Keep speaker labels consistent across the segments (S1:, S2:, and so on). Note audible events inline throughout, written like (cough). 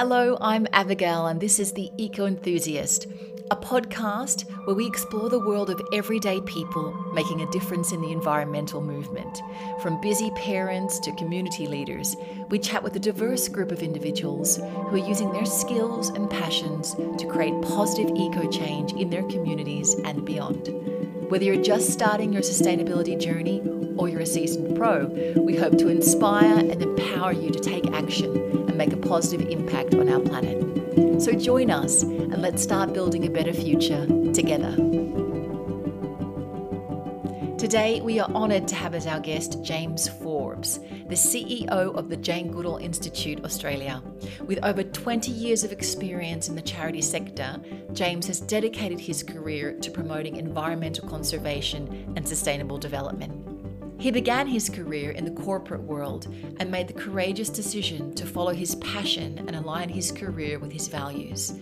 S1: Hello, I'm Abigail, and this is The Eco Enthusiast, a podcast where we explore the world of everyday people making a difference in the environmental movement. From busy parents to community leaders, we chat with a diverse group of individuals who are using their skills and passions to create positive eco change in their communities and beyond. Whether you're just starting your sustainability journey or you're a seasoned pro, we hope to inspire and empower you to take action and make a positive impact on our planet. So join us and let's start building a better future together. Today, we are honoured to have as our guest James Forbes, the CEO of the Jane Goodall Institute Australia. With over 20 years of experience in the charity sector, James has dedicated his career to promoting environmental conservation and sustainable development. He began his career in the corporate world and made the courageous decision to follow his passion and align his career with his values.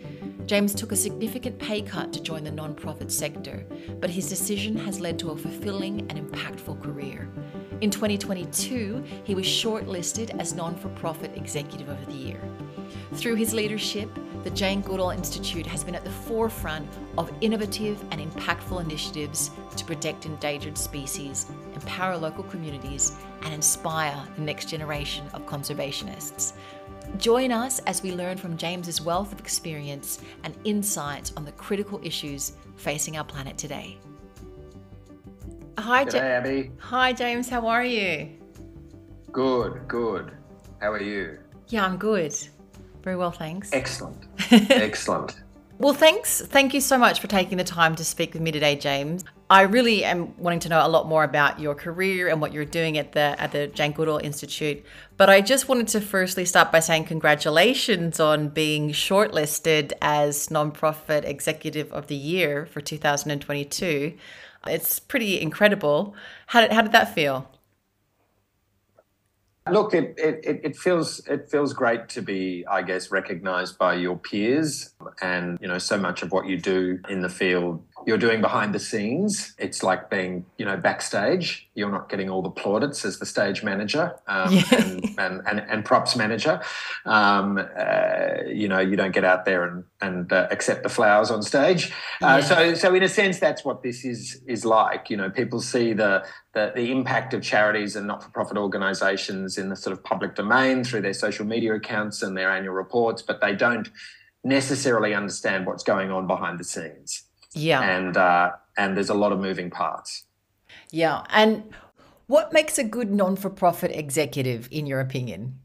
S1: James took a significant pay cut to join the non-profit sector, but his decision has led to a fulfilling and impactful career. In 2022, he was shortlisted as Non for Profit Executive of the Year. Through his leadership, the Jane Goodall Institute has been at the forefront of innovative and impactful initiatives to protect endangered species, empower local communities, and inspire the next generation of conservationists. Join us as we learn from James's wealth of experience and insights on the critical issues facing our planet today. Hi,
S2: G'day, Abby.
S1: Hi, James. How are you?
S2: Good, good. How are you?
S1: Yeah, I'm good. Very well, thanks.
S2: Excellent. (laughs) Excellent.
S1: Well, thanks. Thank you so much for taking the time to speak with me today, James. I really am wanting to know a lot more about your career and what you're doing at the at the Jane Goodall Institute. But I just wanted to firstly start by saying congratulations on being shortlisted as nonprofit executive of the year for 2022. It's pretty incredible. How did, how did that feel?
S2: Look, it, it, it feels it feels great to be, I guess, recognised by your peers, and you know, so much of what you do in the field you're doing behind the scenes. It's like being, you know, backstage. You're not getting all the plaudits as the stage manager um, yeah. and, and, and, and, props manager. Um, uh, you know, you don't get out there and, and uh, accept the flowers on stage. Uh, yeah. So, so in a sense, that's what this is is like. You know, people see the the, the impact of charities and not-for-profit organisations in the sort of public domain through their social media accounts and their annual reports, but they don't necessarily understand what's going on behind the scenes.
S1: Yeah.
S2: And uh, and there's a lot of moving parts.
S1: Yeah. And what makes a good non-for-profit executive, in your opinion?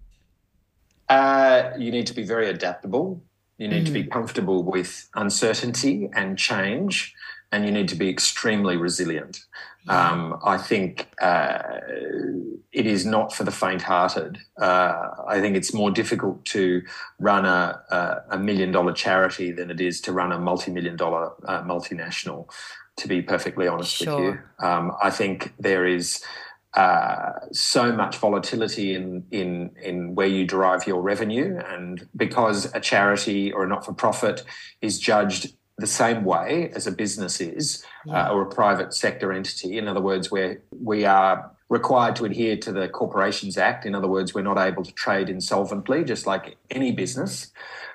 S2: Uh, you need to be very adaptable. You need mm. to be mm-hmm. comfortable with uncertainty and change, and you need to be extremely resilient. Um, I think uh, it is not for the faint-hearted. Uh, I think it's more difficult to run a, a, a, million dollar charity than it is to run a multi-million dollar uh, multinational. To be perfectly honest sure. with you, um, I think there is. Uh, so much volatility in, in in where you derive your revenue, and because a charity or a not for profit is judged the same way as a business is yeah. uh, or a private sector entity. In other words, where we are required to adhere to the Corporations Act. In other words, we're not able to trade insolvently, just like any business.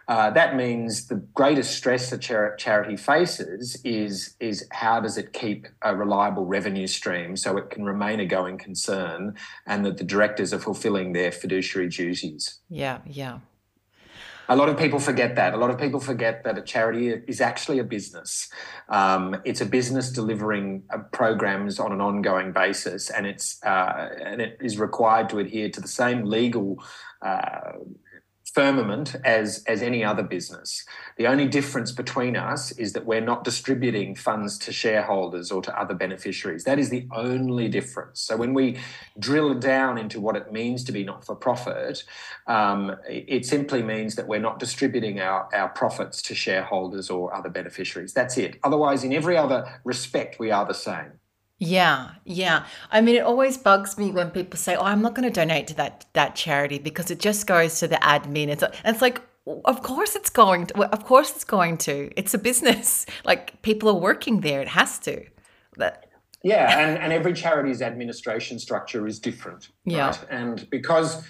S2: Uh, that means the greatest stress a char- charity faces is is how does it keep a reliable revenue stream so it can remain a going concern and that the directors are fulfilling their fiduciary duties.
S1: Yeah, yeah.
S2: A lot of people forget that. A lot of people forget that a charity is actually a business. Um, it's a business delivering uh, programs on an ongoing basis, and it's uh, and it is required to adhere to the same legal uh, firmament as as any other business. The only difference between us is that we're not distributing funds to shareholders or to other beneficiaries. That is the only difference. So when we drill down into what it means to be not for profit, um, it simply means that we're not distributing our, our profits to shareholders or other beneficiaries. That's it. Otherwise, in every other respect, we are the same.
S1: Yeah, yeah. I mean, it always bugs me when people say, "Oh, I'm not going to donate to that that charity because it just goes to the admin." It's, it's like, of course it's going to. Of course it's going to. It's a business. (laughs) Like people are working there. It has to. But
S2: yeah, and and every charity's administration structure is different.
S1: Yeah,
S2: right? and because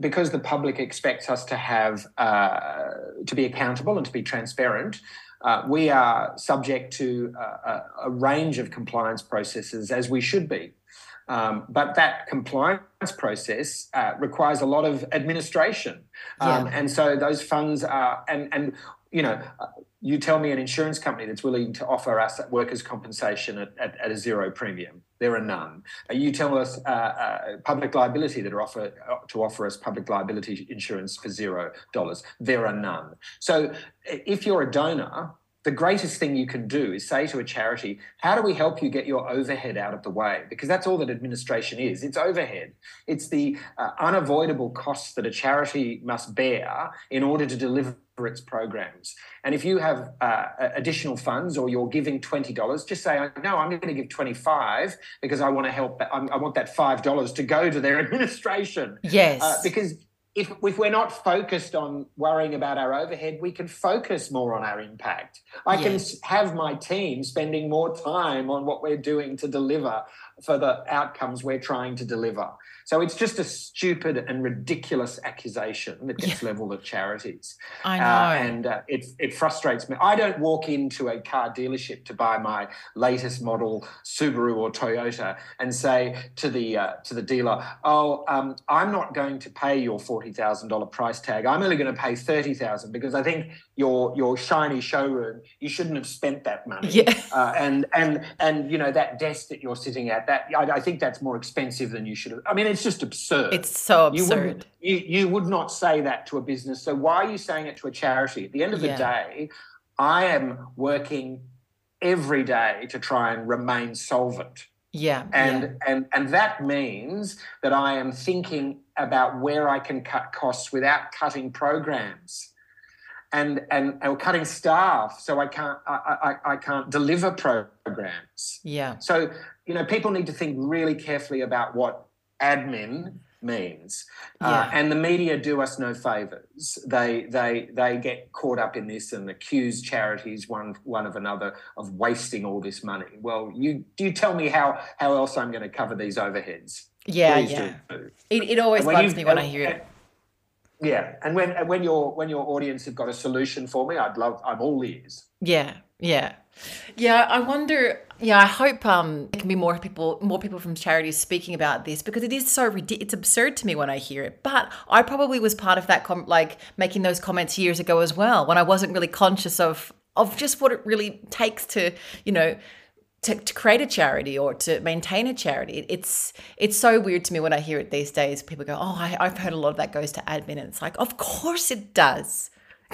S2: because the public expects us to have uh, to be accountable and to be transparent, uh, we are subject to a, a, range of compliance processes as we should be. Um, but that compliance process uh, requires a lot of administration, um, yeah. and so those funds are and and you know you tell me an insurance company that's willing to offer us workers' compensation at, at, at a zero premium. There are none. Uh, you tell us uh, uh, public liability that are offer uh, to offer us public liability insurance for zero dollars. There are none. So if you're a donor, the greatest thing you can do is say to a charity, How do we help you get your overhead out of the way? Because that's all that administration is it's overhead. It's the uh, unavoidable costs that a charity must bear in order to deliver its programs. And if you have uh, additional funds or you're giving $20, just say, no, I'm going to give 25 because I want to help. I want that $5 to go to their (laughs) administration.
S1: Yes. Uh,
S2: because if, if we're not focused on worrying about our overhead, we can focus more on our impact. I yes. can have my team spending more time on what we're doing to deliver for the outcomes we're trying to deliver. So it's just a stupid and ridiculous accusation that gets yeah. leveled at charities.
S1: I uh, know. Uh,
S2: and uh, it, it frustrates me. I don't walk into a car dealership to buy my latest model Subaru or Toyota and say to the uh, to the dealer, "Oh, um, I'm not going to pay your forty thousand dollar price tag. I'm only going to pay thirty thousand because I think your your shiny showroom you shouldn't have spent that money.
S1: Yeah.
S2: Uh, and and and you know that desk that you're sitting at that I, I think that's more expensive than you should have. I mean, it's just absurd.
S1: It's so absurd.
S2: You, you, you would not say that to a business. So why are you saying it to a charity? At the end of the yeah. day, I am working every day to try and remain solvent.
S1: Yeah.
S2: And
S1: yeah.
S2: and and that means that I am thinking about where I can cut costs without cutting programs. And, and, and cutting staff so I can't I, I, I can't deliver programs.
S1: Yeah.
S2: So you know people need to think really carefully about what admin means. Uh, yeah. Uh, and the media do us no favors. They they they get caught up in this and accuse charities one one of another of wasting all this money. Well, you do you tell me how how else I'm going to cover these overheads?
S1: Yeah, Please yeah. It, it always bugs me when I hear it.
S2: Yeah, and when when your when your audience have got a solution for me, I'd love. I'm all ears.
S1: Yeah, yeah. Yeah, I wonder. Yeah, I hope um there can be more people, more people from charities speaking about this because it is so ridiculous. It's absurd to me when I hear it. But I probably was part of that, com- like making those comments years ago as well, when I wasn't really conscious of of just what it really takes to, you know, to, to create a charity or to maintain a charity. It's it's so weird to me when I hear it these days. People go, "Oh, I, I've heard a lot of that goes to admin," and it's like, of course it does.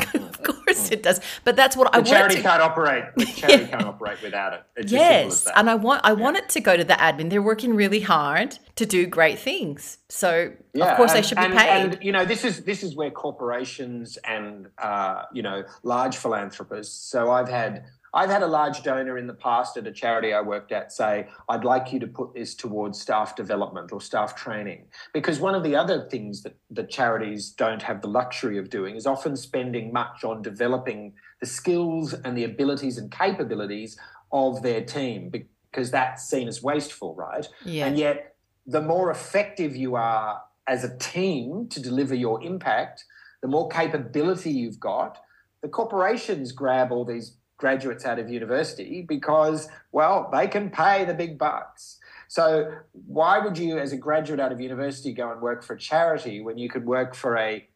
S1: (laughs) of course it does. But that's what
S2: the
S1: I
S2: want. Charity to... can't operate. (laughs) The charity yeah. can't operate without it. It's
S1: yes, and I want I yeah. want it to go to the admin. They're working really hard to do great things. So yeah, of course and, they should be
S2: and,
S1: paid.
S2: And you know, this is this is where corporations and uh, you know large philanthropists. So I've had I've had a large donor in the past at a charity I worked at say, I'd like you to put this towards staff development or staff training. Because one of the other things that, that charities don't have the luxury of doing is often spending much on developing the skills and the abilities and capabilities of their team because that's seen as wasteful, right?
S1: Yeah.
S2: And yet, the more effective you are as a team to deliver your impact, the more capability you've got. The corporations grab all these graduates out of university because, well, they can pay the big bucks. So, why would you, as a graduate out of university, go and work for a charity when you could work for a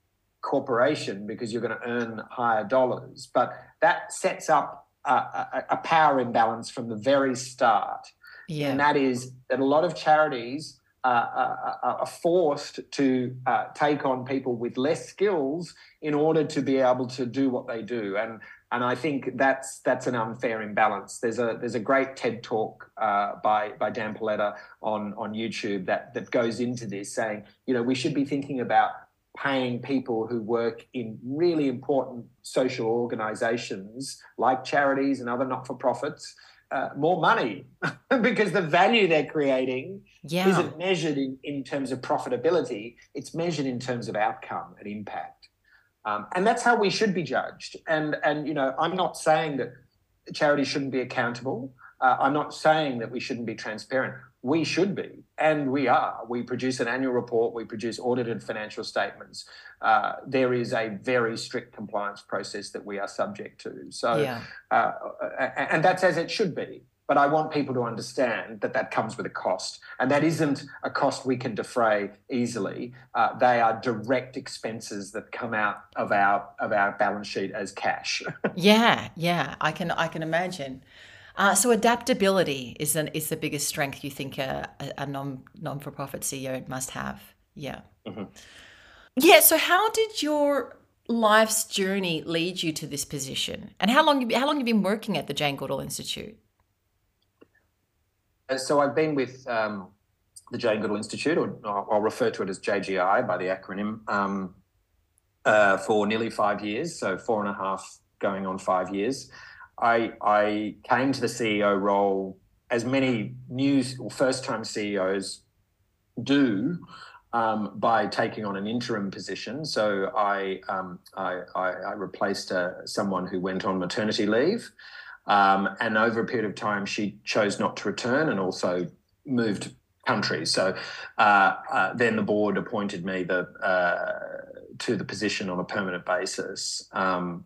S2: corporation because you're going to earn higher dollars? But that sets up a, a, a power imbalance from the very start.
S1: Yeah.
S2: And that is that a lot of charities uh, are, are, forced to uh, take on people with less skills in order to be able to do what they do. And and I think that's that's an unfair imbalance. There's a there's a great TED talk uh, by by Dan Pallotta on on YouTube that that goes into this, saying you know we should be thinking about paying people who work in really important social organisations like charities and other not for profits uh, more money (laughs) because the value they're creating
S1: yeah.
S2: isn't measured in, in terms of profitability; it's measured in terms of outcome and impact. Um, and that's how we should be judged. And and you know, I'm not saying that charities shouldn't be accountable. Uh, I'm not saying that we shouldn't be transparent. we should be, and we are. We produce an annual report, we produce audited financial statements. Uh, there is a very strict compliance process that we are subject to. So, yeah. uh, and that's as it should be. But I want people to understand that that comes with a cost, and that isn't a cost we can defray easily. Uh, they are direct expenses that come out of our of our balance sheet as cash. (laughs)
S1: yeah, yeah, I can I can imagine. Uh, so adaptability is an, is the biggest strength you think a, a non non for profit CEO must have. Yeah. Mm-hmm. Yeah. So how did your life's journey lead you to this position, and how long how long have you been working at the Jane Goodall Institute?
S2: So I've been with um, the Jane Goodall Institute, or I'll refer to it as JGI by the acronym, um, uh, for nearly five years. So four and a half, going on five years. I, I came to the CEO role as many new or first time CEOs do um, by taking on an interim position. So I, um, I, I, I, replaced uh, someone who went on maternity leave. Um, and over a period of time, she chose not to return and also moved countries. So uh, uh, then the board appointed me the, uh, to the position on a permanent basis. Um,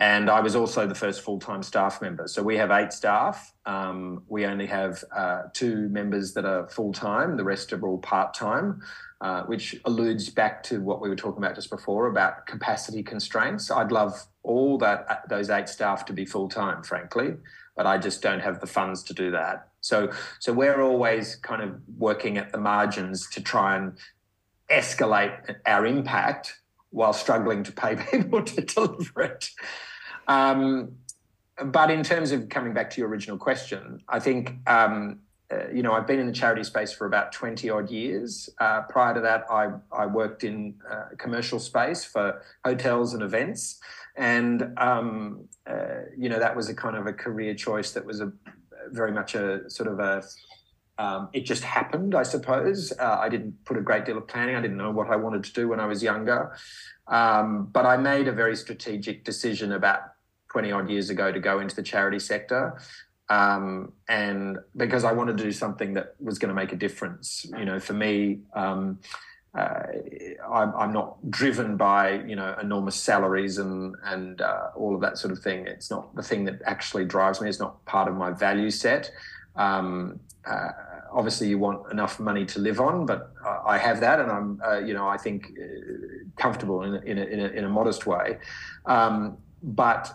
S2: and I was also the first full time staff member. So we have eight staff. Um, we only have uh, two members that are full time, the rest are all part time, uh, which alludes back to what we were talking about just before about capacity constraints. I'd love all that uh, those eight staff to be full time, frankly, but I just don't have the funds to do that. So, so we're always kind of working at the margins to try and escalate our impact while struggling to pay (laughs) people to deliver it. Um, but in terms of coming back to your original question, I think um, uh, you know I've been in the charity space for about twenty odd years. Uh, prior to that, I I worked in uh, commercial space for hotels and events, and um, uh, you know that was a kind of a career choice that was a very much a sort of a um, it just happened, I suppose. Uh, I didn't put a great deal of planning. I didn't know what I wanted to do when I was younger. Um, but I made a very strategic decision about 20 odd years ago to go into the charity sector. Um, and because I wanted to do something that was going to make a difference, you know, for me, um, uh, I'm, I'm, not driven by you know enormous salaries and and uh, all of that sort of thing. It's not the thing that actually drives me. It's not part of my value set. Um, uh, obviously, you want enough money to live on, but I have that, and I'm, uh, you know, I think uh, comfortable in a, in a, in a, in a modest way. Um, but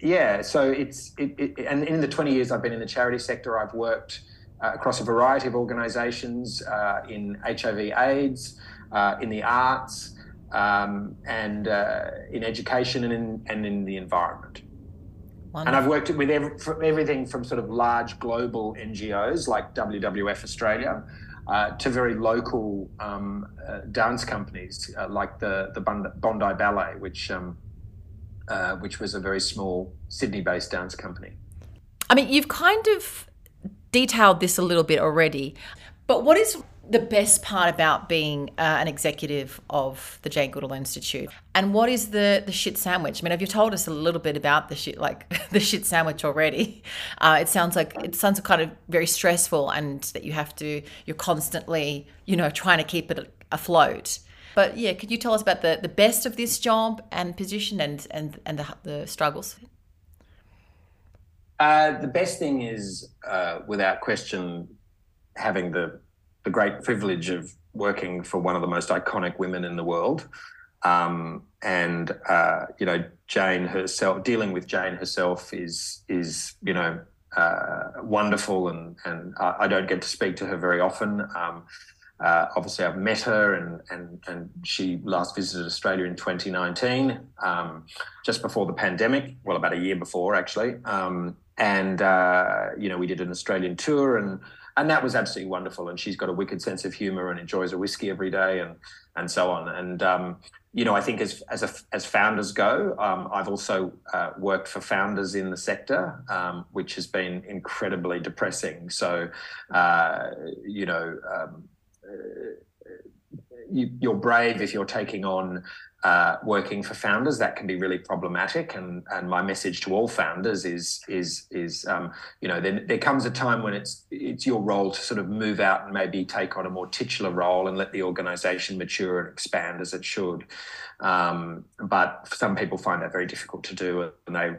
S2: yeah, so it's it, it, and in the 20 years I've been in the charity sector, I've worked uh, across a variety of organisations uh, in HIV/AIDS, uh, in the arts, um, and in education, and in and in the environment. Wonderful. And I've worked with every, everything from sort of large global NGOs like WWF Australia uh, to very local um, uh, dance companies uh, like the the Bondi Ballet, which um, uh, which was a very small Sydney-based dance company.
S1: I mean, you've kind of detailed this a little bit already, but what is the best part about being uh, an executive of the Jane Goodall Institute? And what is the the shit sandwich? I mean, have you told us a little bit about the shit, like (laughs) the shit sandwich already? (laughs) Uh, it sounds like it sounds kind of very stressful, and that you have to you're constantly you know trying to keep it afloat. But yeah, could you tell us about the, the best of this job and position and and and the, the struggles?
S2: Uh, the best thing is, uh, without question, having the the great privilege of working for one of the most iconic women in the world. Um, and uh, you know, Jane herself, dealing with Jane herself is is you know uh, wonderful, and and I don't get to speak to her very often. Um, uh, obviously, I've met her, and and and she last visited Australia in 2019, um, just before the pandemic. Well, about a year before, actually. And uh, you know, we did an Australian tour, and and that was absolutely wonderful. And she's got a wicked sense of humour and enjoys a whiskey every day, and and so on. And um, you know, I think as as a, as founders go, um, I've also uh, worked for founders in the sector, um, which has been incredibly depressing. So, uh, you know. Um, uh, you, are brave if you're taking on uh, working for founders, that can be really problematic. And and my message to all founders is is is um, you know there, there comes a time when it's it's your role to sort of move out and maybe take on a more titular role and let the organisation mature and expand as it should. Um, but some people find that very difficult to do, and they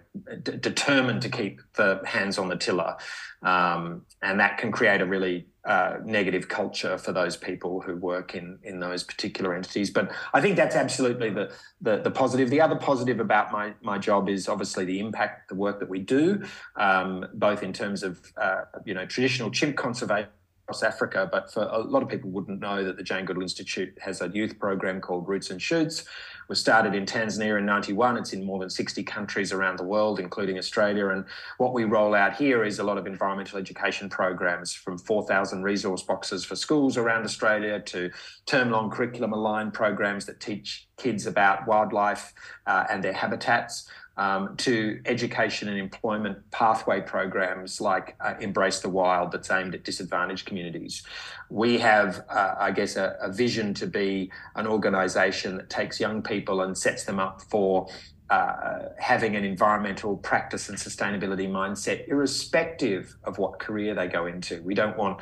S2: d- determined to keep the hands on the tiller, um, and that can create a really uh, negative culture for those people who work in in those particular entities. But I think that's absolutely the the, the positive. The other positive about my my job is obviously the impact, the work that we do, um, both in terms of uh, you know traditional chimp conservation across Africa, but for a lot of people wouldn't know that the Jane Goodall Institute has a youth program called Roots and Shoots. Was started in Tanzania in 91. It's in more than 60 countries around the world, including Australia. And what we roll out here is a lot of environmental education programs from 4,000 resource boxes for schools around Australia to term long curriculum aligned programs that teach kids about wildlife uh, and their habitats um, to education and employment pathway programs like uh, Embrace the Wild that's aimed at disadvantaged communities. We have, uh, I guess, a, a, vision to be an organisation that takes young people and sets them up for. Uh, having an environmental practice and sustainability mindset, irrespective of what career they go into. We don't want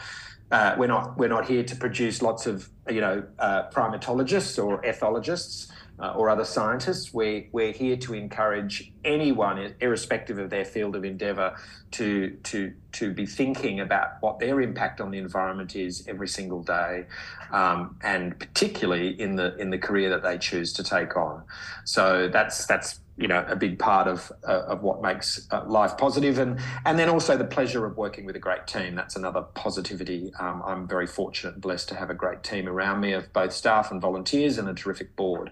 S2: uh, we're not we're not here to produce lots of you know uh, primatologists or ethologists uh, or other scientists. We're, we're here to encourage anyone, irrespective of their field of endeavour, to, to, to be thinking about what their impact on the environment is every single day, um, and particularly in the in the career that they choose to take on. So that's that's you know a big part of uh, of what makes uh, life positive. And and then also the pleasure of working with a great team. That's another positivity. Um, i'm very fortunate and blessed to have a great team around me of both staff and volunteers and a terrific board.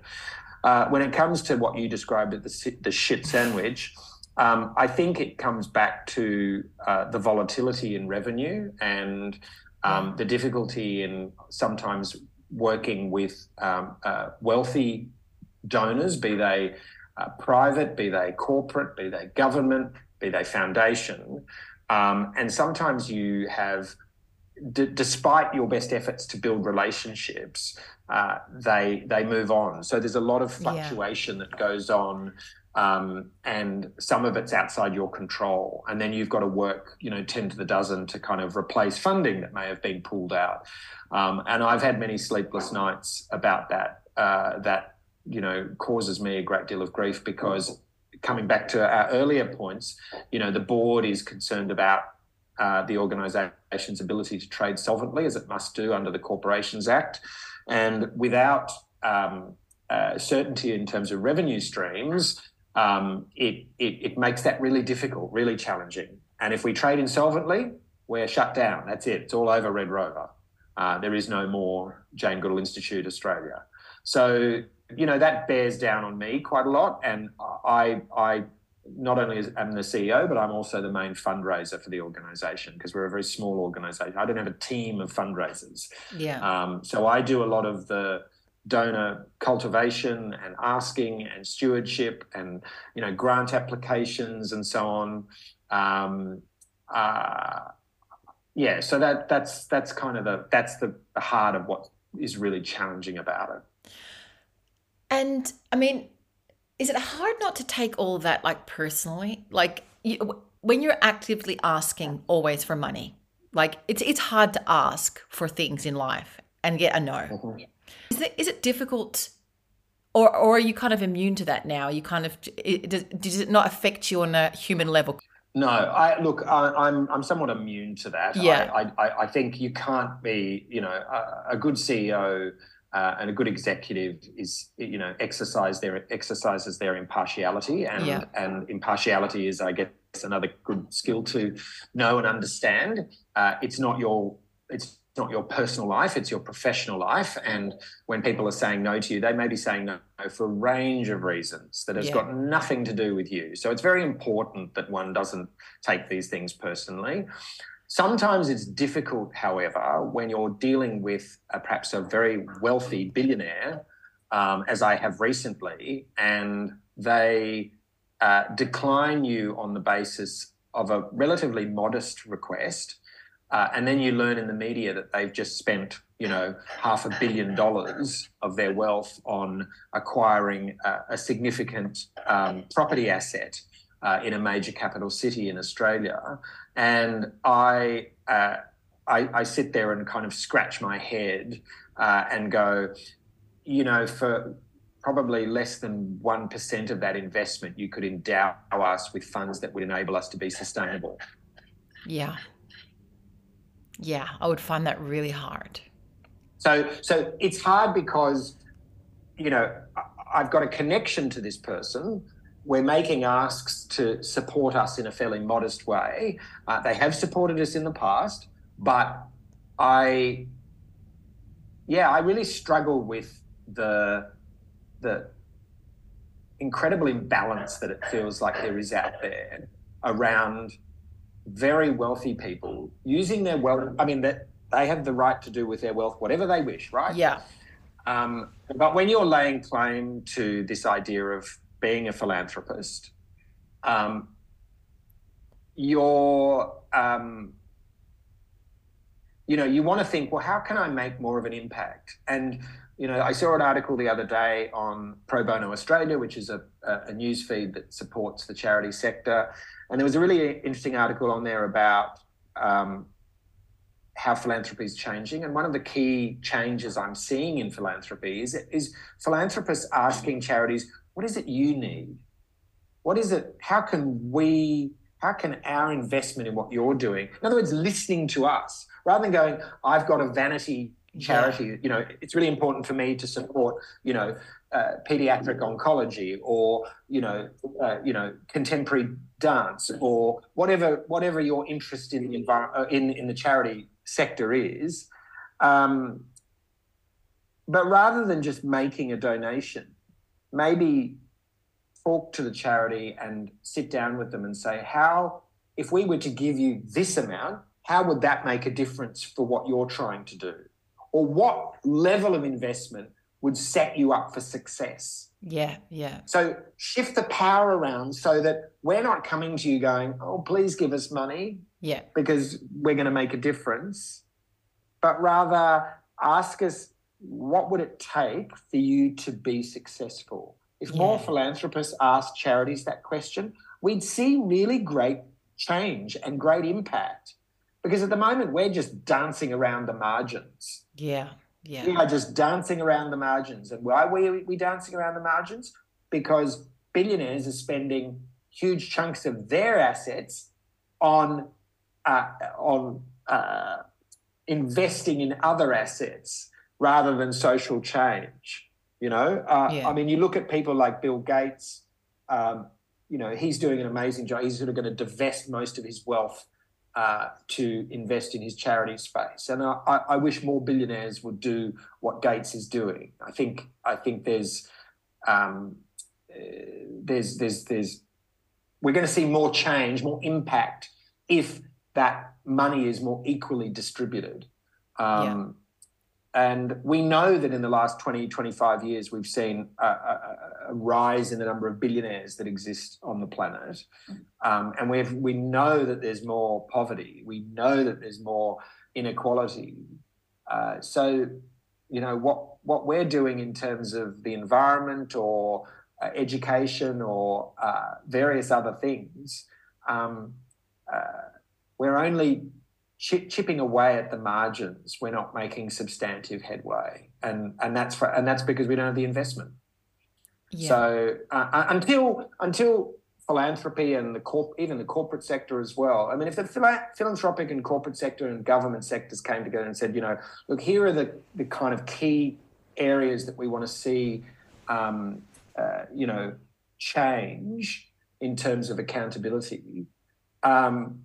S2: Uh, when it comes to what you described as the, the shit sandwich um, I think it comes back to uh, the volatility in revenue and um, the difficulty in sometimes working with um, uh, wealthy donors, be they uh, private, be they corporate, be they government, be they foundation. Um, and sometimes you have, d- despite your best efforts to build relationships, uh, they they move on. So there's a lot of fluctuation yeah. that goes on, um, and some of it's outside your control. And then you've got to work, you know, ten to the dozen to kind of replace funding that may have been pulled out. Um, and I've had many sleepless nights about that. Uh, that you know, causes me a great deal of grief because coming back to our earlier points, you know, the board is concerned about uh, the organisation's ability to trade solvently as it must do under the Corporations Act. And without um, uh, certainty in terms of revenue streams, um, it, it, it makes that really difficult, really challenging. And if we trade insolvently, we're shut down. That's it. It's all over Red Rover. Uh, there is no more Jane Goodall Institute Australia. So you know that bears down on me quite a lot, and I I not only am the CEO, but I'm also the main fundraiser for the organisation because we're a very small organisation. I don't have a team of fundraisers.
S1: Yeah.
S2: Um, so I do a lot of the donor cultivation and asking and stewardship and you know grant applications and so on. Um, uh, yeah, so that that's that's kind of the that's the, the heart of what is really challenging about it.
S1: And I mean, is it hard not to take all that like personally? Like you, when you're actively asking always for money, like it's it's hard to ask for things in life and get a no. Mm-hmm. Is it is it difficult, or or are you kind of immune to that now? You kind of it, does does it not affect you on a human level?
S2: No, I look. I, am I'm, I'm somewhat immune to that.
S1: Yeah,
S2: I I, I think you can't be. You know, a, a good CEO uh, and a good executive is you know exercise their exercises their impartiality and
S1: yeah.
S2: and impartiality is I guess another good skill to know and understand. Uh, it's not your it's not your personal life, it's your professional life. And when people are saying no to you, they may be saying no for a range of reasons that has yeah. got nothing to do with you. So it's very important that one doesn't take these things personally. Sometimes it's difficult, however, when you're dealing with a, perhaps a very wealthy billionaire, um, as I have recently, and they uh, decline you on the basis of a relatively modest request. Uh, and then you learn in the media that they've just spent you know, half a billion dollars of their wealth on acquiring a, a significant um, property asset uh, in a major capital city in Australia. And I, uh, I, I, sit there and kind of scratch my head uh, and go, you know, for probably less than 1% of that investment, you could endow us with funds that would enable us to be sustainable.
S1: Yeah. Yeah, I would find that really hard.
S2: So, so it's hard because, you know, I've got a connection to this person. We're making asks to support us in a fairly modest way. Uh, they have supported us in the past, but I, yeah, I really struggle with the the incredible imbalance that it feels like there is out there around very wealthy people using their wealth. I mean, that they have the right to do with their wealth whatever they wish, right?
S1: Yeah.
S2: Um, but when you're laying claim to this idea of being a philanthropist, um, you're, um, you know, you want to think, well, how can I make more of an impact? And you know, I saw an article the other day on Pro Bono Australia, which is a, a news feed that supports the charity sector, and there was a really interesting article on there about um, how philanthropy is changing. And one of the key changes I'm seeing in philanthropy is, is philanthropists asking charities, what is it you need? What is it? How can we, how can our investment in what you're doing, in other words, listening to us, rather than going, I've got a vanity charity. Yeah. You know, it's really important for me to support, you know, uh, pediatric oncology or you know, uh, you know, contemporary dance or whatever whatever your interest in the envir- uh, in in the charity sector is. Um, but rather than just making a donation, maybe talk to the charity and sit down with them and say, how, if we were to give you this amount, how would that make a difference for what you're trying to do? or what level of investment would set you up for success.
S1: Yeah, yeah.
S2: So shift the power around so that we're not coming to you going, oh, please give us money.
S1: Yeah.
S2: Because we're going to make a difference. But rather ask us, what would it take for you to be successful? If yeah. more philanthropists asked charities that question, we'd see really great change and great impact. Because at the moment, we're just dancing around the margins.
S1: Yeah. Yeah.
S2: We are just dancing around the margins. And why are we, we dancing around the margins? Because billionaires are spending huge chunks of their assets on uh, on uh, investing in other assets rather than social change. You know, uh, yeah. I mean, you look at people like Bill Gates. Um, you know, he's doing an amazing job. He's sort of going to divest most of his wealth uh, to invest in his charity space. And I, I, wish more billionaires would do what Gates is doing. I think I think there's um, there's there's there's we're going to see more change, more impact if that money is more equally distributed. Um, and we know that in the last 20, 25 years, we've seen a, a, a rise in the number of billionaires that exist on the planet. Um, and we we know that there's more poverty. We know that there's more inequality. Uh, so, you know, what, what we're doing in terms of the environment or uh, education or uh, various other things, um, uh, we're only chipping away at the margins. We're not making substantive headway, and and that's for, and that's because we don't have the investment. Yeah. So uh, uh until until philanthropy and the corp, even the corporate sector as well. I mean, if the philanthropic and corporate sector and government sectors came together and said, you know, look, here are the the kind of key areas that we want to see, um, uh, you know, change in terms of accountability. Um,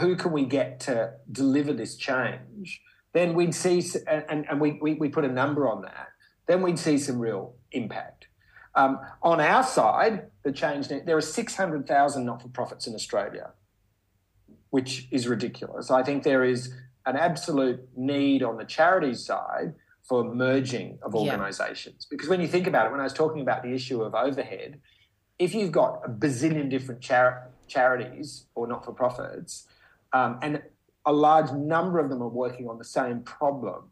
S2: who can we get to deliver this change? Then we'd see, and, and we, we, we put a number on that, then we'd see some real impact. Um, on our side, the change, there are 600,000 not for profits in Australia, which is ridiculous. I think there is an absolute need on the charity side for merging of organisations. Yeah. Because when you think about it, when I was talking about the issue of overhead, if you've got a bazillion different char- charities or not for profits, um, and a large number of them are working on the same problem,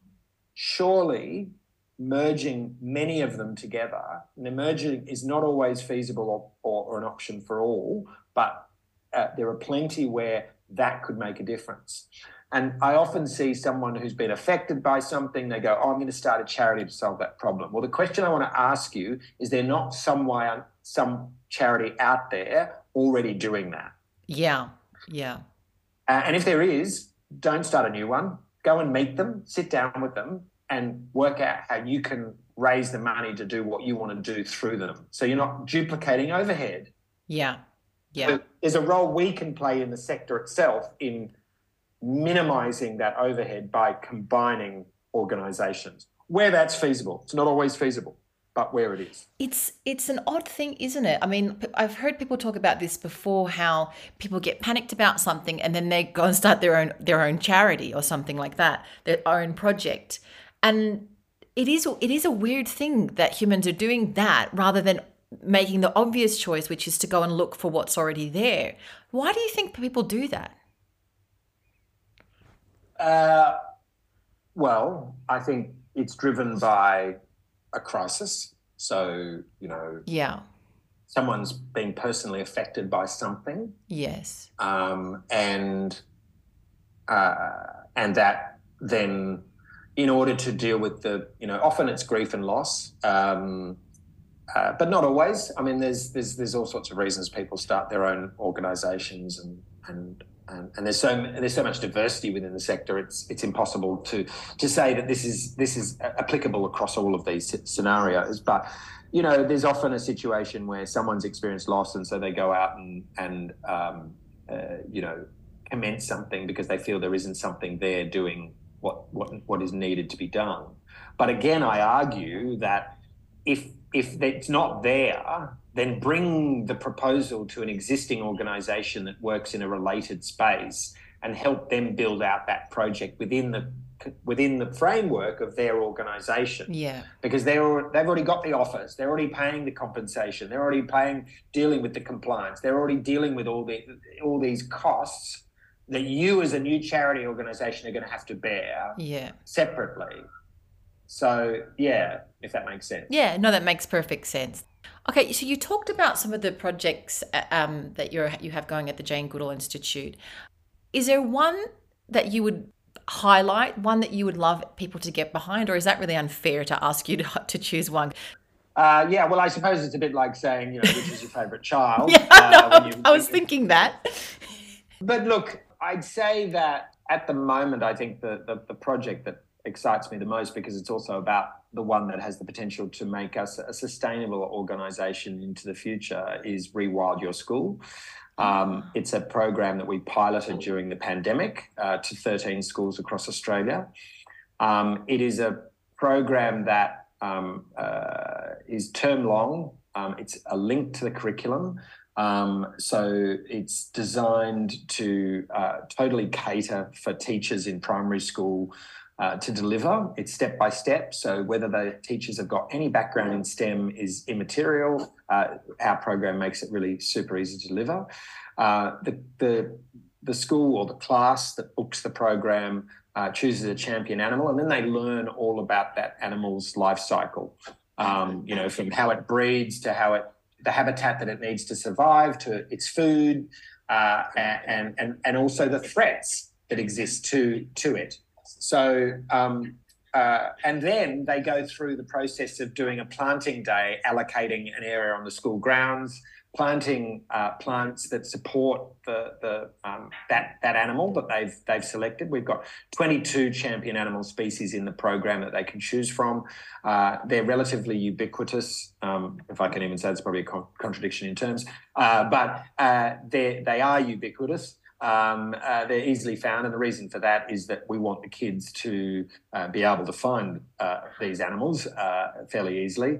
S2: surely merging many of them together, and merging is not always feasible or, or, or an option for all, but uh, there are plenty where that could make a difference. And I often see someone who's been affected by something, they go, Oh, I'm going to start a charity to solve that problem. Well, the question I want to ask you is there not some way, some charity out there already doing that?
S1: Yeah. Yeah.
S2: Uh, and if there is, don't start a new one. Go and meet them, sit down with them, and work out how you can raise the money to do what you want to do through them. So you're not duplicating overhead.
S1: Yeah. Yeah. So
S2: there's a role we can play in the sector itself in minimizing that overhead by combining organizations where that's feasible. It's not always feasible but where it is.
S1: It's it's an odd thing, isn't it? I mean, I've heard people talk about this before how people get panicked about something and then they go and start their own their own charity or something like that, their own project. And it is it is a weird thing that humans are doing that rather than making the obvious choice which is to go and look for what's already there. Why do you think people do that?
S2: Uh, well, I think it's driven by a crisis. So, you know,
S1: yeah,
S2: someone's been personally affected by something.
S1: Yes.
S2: Um, and uh, and that then, in order to deal with the, you know, often it's grief and loss. Um, uh, but not always. I mean, there's there's there's all sorts of reasons people start their own organisations and and and, and, there's so there's so much diversity within the sector. It's it's impossible to to say that this is this is applicable across all of these scenarios. But you know, there's often a situation where someone's experienced loss, and so they go out and and um, uh, you know commence something because they feel there isn't something there doing what what what is needed to be done. But again, I argue that if if it's not there, then bring the proposal to an existing organization that works in a related space and help them build out that project within the within the framework of their organization.
S1: Yeah.
S2: Because they're they've already got the offers. They're already paying the compensation. They're already paying dealing with the compliance. They're already dealing with all the all these costs that you as a new charity organization are going to have to bear
S1: yeah.
S2: separately so yeah if that makes sense
S1: yeah no that makes perfect sense Okay, so you talked about some of the projects uh, um, that you you have going at the Jane Goodall Institute. Is there one that you would highlight, one that you would love people to get behind, or is that really unfair to ask you (laughs) to, to choose one?
S2: Uh, yeah, well, I suppose it's a bit like saying, you know, which is your favourite (laughs) child.
S1: yeah, uh, you, I was thinking that.
S2: But look, I'd say that at the moment, I think the, the, the project that excites me the most because it's also about the one that has the potential to make us a sustainable organization into the future is Rewild Your School. Um, it's a program that we piloted during the pandemic uh, to 13 schools across Australia. Um, it is a program that um, uh, is term long. Um, it's a link to the curriculum. Um, so it's designed to uh, totally cater for teachers in primary school uh, to deliver. It's step by step. So whether the teachers have got any background in STEM is immaterial. Uh, our program makes it really super easy to deliver. Uh, the, the, the school or the class that books the program uh, chooses a champion animal, and then they learn all about that animal's life cycle. Um, you know, from how it breeds to how it the habitat that it needs to survive to its food, uh, and and and also the threats that exist to to it. So, um, uh, and then they go through the process of doing a planting day, allocating an area on the school grounds, planting uh, plants that support the, the um, that that animal that they've they've selected. We've got 22 champion animal species in the program that they can choose from. Uh, they're relatively ubiquitous, um, if I can even say it's probably a con- contradiction in terms, uh, but uh, they they are ubiquitous um, uh, they're easily found. And the reason for that is that we want the kids to uh, be able to find uh, these animals uh, fairly easily.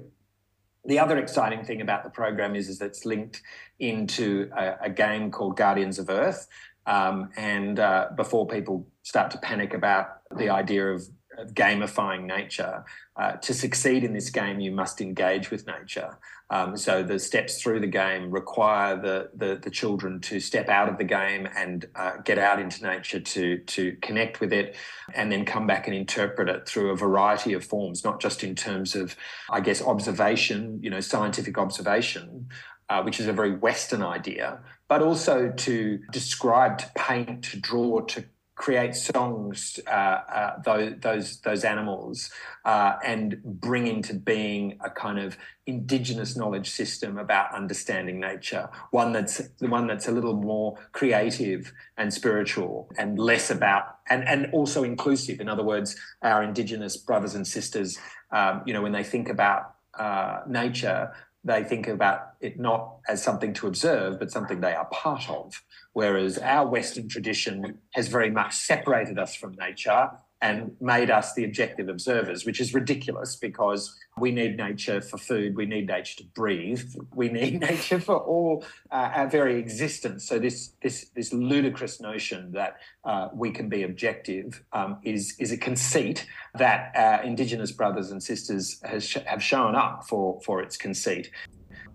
S2: The other exciting thing about the program is, is that it's linked into a, a game called Guardians of Earth. Um, and uh, before people start to panic about the idea of of gamifying nature. Uh, to succeed in this game, you must engage with nature. Um, so the steps through the game require the, the, the children to step out of the game and uh, get out into nature to to connect with it, and then come back and interpret it through a variety of forms, not just in terms of, I guess, observation, you know, scientific observation, uh, which is a very Western idea, but also to describe, to paint, to draw, to create songs, uh, uh, those, those, those animals, uh, and bring into being a kind of indigenous knowledge system about understanding nature. One that's one that's a little more creative and spiritual, and less about and and also inclusive. In other words, our indigenous brothers and sisters, um, you know, when they think about uh, nature, they think about it not as something to observe, but something they are part of. Whereas our Western tradition has very much separated us from nature and made us the objective observers, which is ridiculous because we need nature for food, we need nature to breathe, we need (laughs) nature for all uh, our very existence. So this this this ludicrous notion that uh, we can be objective um, is is a conceit that our Indigenous brothers and sisters has sh- have shown up for for its conceit.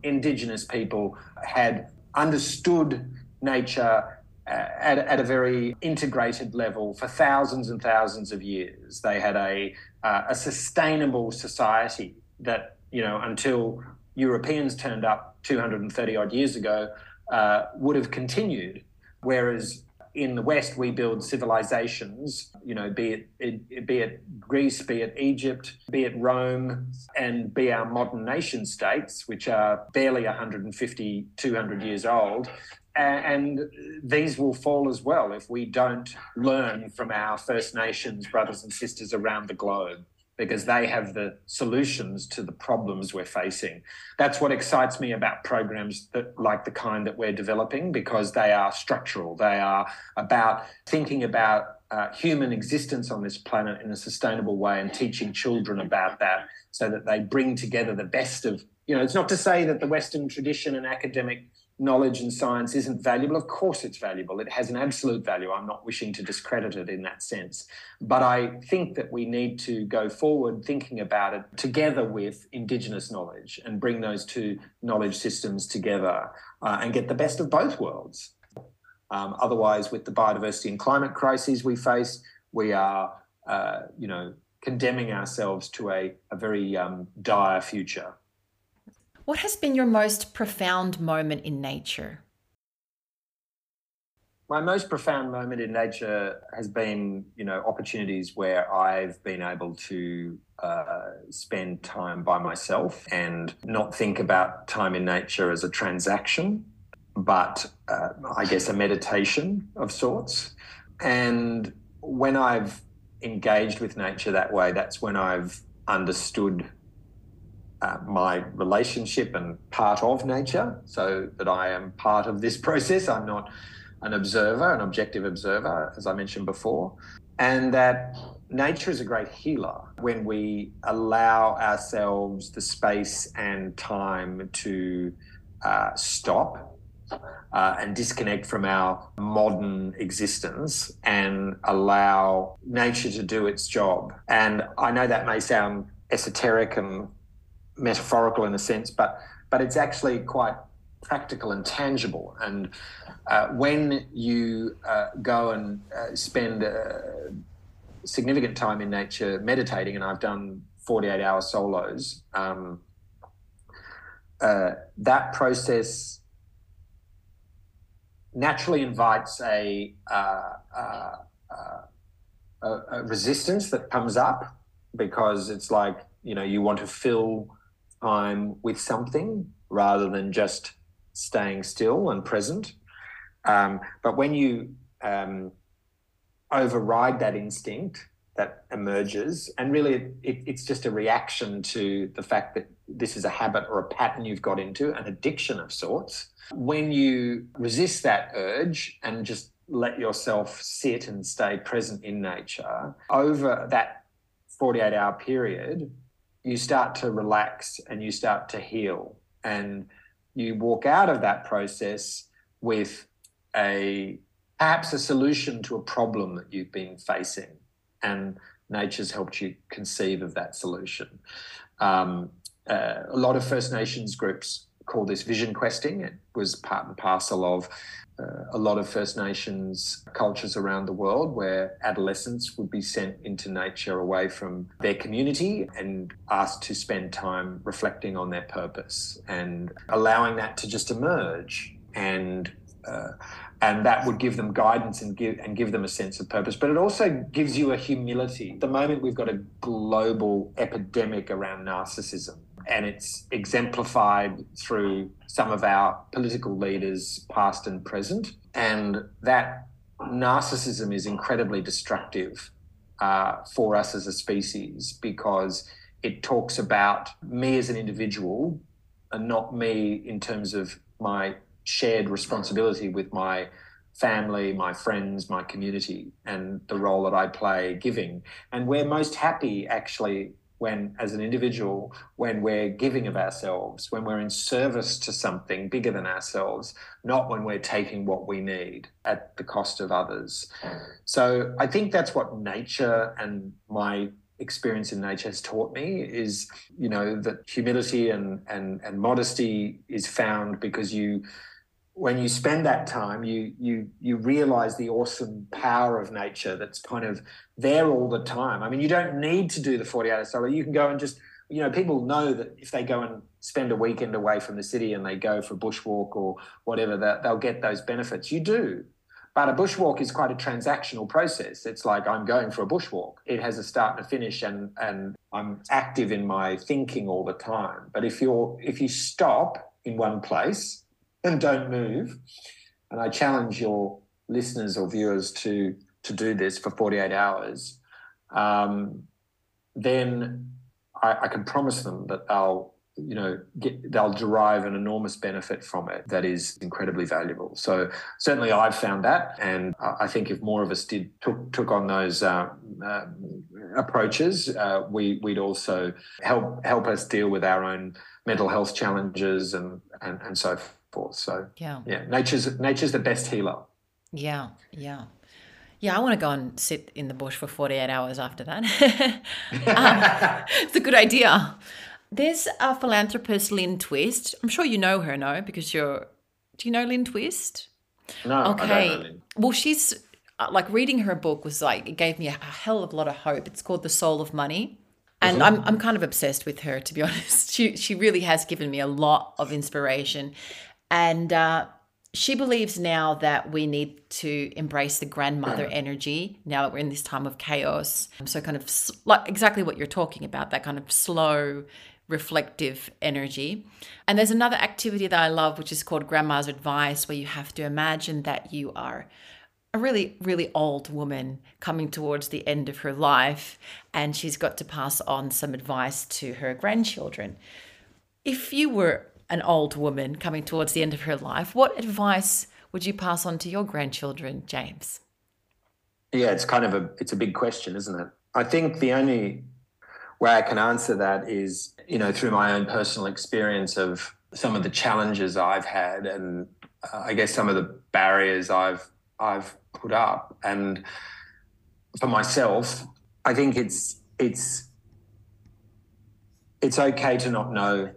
S2: Indigenous people had understood nature uh, at, at, a very integrated level for thousands and thousands of years. They had a, uh, a sustainable society that, you know, until Europeans turned up 230 odd years ago, uh, would have continued. Whereas in the West, we build civilizations, you know, be it, be it Greece, be it Egypt, be it Rome, and be our modern nation states, which are barely 150, 200 years old, and these will fall as well if we don't learn from our First Nations brothers and sisters around the globe because they have the solutions to the problems we're facing. That's what excites me about programs that like the kind that we're developing because they are structural. They are about thinking about uh, human existence on this planet in a sustainable way and teaching children about that so that they bring together the best of you know it's not to say that the western tradition and academic knowledge and science isn't valuable. Of course, it's valuable. It has an absolute value. I'm not wishing to discredit it in that sense. But I think that we need to go forward thinking about it together with Indigenous knowledge and bring those two knowledge systems together uh, and get the best of both worlds. Um, otherwise, with the biodiversity and climate crises we face, we are, uh, you know, condemning ourselves to a, a very um, dire future.
S1: What has been your most profound moment in nature?
S2: My most profound moment in nature has been, you know, opportunities where I've been able to uh, spend time by myself and not think about time in nature as a transaction, but uh, I guess a meditation of sorts. And when I've engaged with nature that way, that's when I've understood uh, my relationship and part of nature, so that I am part of this (laughs) process. I'm not an observer, an objective observer, as I mentioned before, and that nature is a great healer when we allow ourselves the space and time to uh, stop uh, and disconnect from our modern existence and allow nature to do its job. And I know that may sound esoteric and metaphorical in a sense, but but it's actually quite practical and tangible. And uh, when you uh, go and uh, spend uh, significant time in nature meditating, and I've done 48 hour solos, um, uh, that process naturally invites uh, a, a resistance that comes up because it's like, you know, you want to fill time with something rather than just staying still and present. Um, but when you um, override that instinct that emerges, and really it, it, it's just a reaction to the fact that this is a habit or a pattern you've got into, an addiction of sorts. When you resist that urge and just let yourself sit and stay present in nature over that 48 hour period, you start to relax and you start to heal and you walk out of that process with a perhaps a solution to a problem that you've been facing and nature's helped you conceive of that solution. Um, uh, a lot of First Nations groups call this vision questing. It was part and parcel of uh, a lot of First Nations cultures around the world where adolescents would be sent into nature away from their community and asked to spend time reflecting on their purpose and allowing that to just emerge and uh, and that would give them guidance and give and give them a sense of purpose. But it also gives you a humility. At the moment, we've got a global epidemic around narcissism, and it's exemplified through some of our political leaders, past and present. And that narcissism is incredibly destructive uh, for us as a species because it talks about me as an individual and not me in terms of my shared responsibility with my family, my friends, my community, and the role that I play giving. And we're most happy actually when, as an individual, when we're giving of ourselves, when we're in service to something bigger than ourselves, not when we're taking what we need at the cost of others. So I think that's what nature and my experience in nature has taught me is you know that humility and and and modesty is found because you when you spend that time, you you you realize the awesome power of nature that's kind of there all the time. I mean, you don't need to do the 40 hours solo. You can go and just, you know, people know that if they go and spend a weekend away from the city and they go for a bushwalk or whatever, that they'll get those benefits. You do. But a bushwalk is quite a transactional process. It's like I'm going for a bushwalk. It has a start and a finish and and I'm active in my thinking all the time. But if you're if you stop in one place and don't move. And I challenge your listeners or viewers to to do this for 48 hours. Um, then I, I, can promise them that they'll you know get, they'll derive an enormous benefit from it that is incredibly valuable so certainly i've found that and i think if more of us did took took on those uh, uh, approaches uh, we we'd also help help us deal with our own mental health challenges and and, and so forth. So yeah, yeah, nature's nature's the best healer.
S1: Yeah, yeah. Yeah, I want to go and sit in the bush for 48 hours after that. um, (laughs) it's a good idea. There's a philanthropist, Lynn Twist. I'm sure you know her, no? Because you're. Do you know Lynn Twist?
S2: No.
S1: Okay. Well, she's uh, like reading her book was like it gave me a hell of a lot of hope. It's called The Soul of Money and mm-hmm. I'm I'm kind of obsessed with her to be (laughs) honest. She she really has given me a lot of inspiration, and uh, she believes now that we need to embrace the grandmother energy now that we're in this time of chaos. So, kind of like exactly what you're talking about that kind of slow, reflective energy. And there's another activity that I love, which is called Grandma's Advice, where you have to imagine that you are a really, really old woman coming towards the end of her life, and she's got to pass on some advice to her grandchildren. If you were an old woman coming towards the end of her life, what advice would you pass on to your grandchildren, James?
S2: Yeah, it's kind of a it's a big question, isn't it? I think the only way I can answer that is, you know, through my own personal experience of some of the challenges I've had and uh, I guess some of the barriers I've I've put up and for myself, I think it's it's it's okay to not know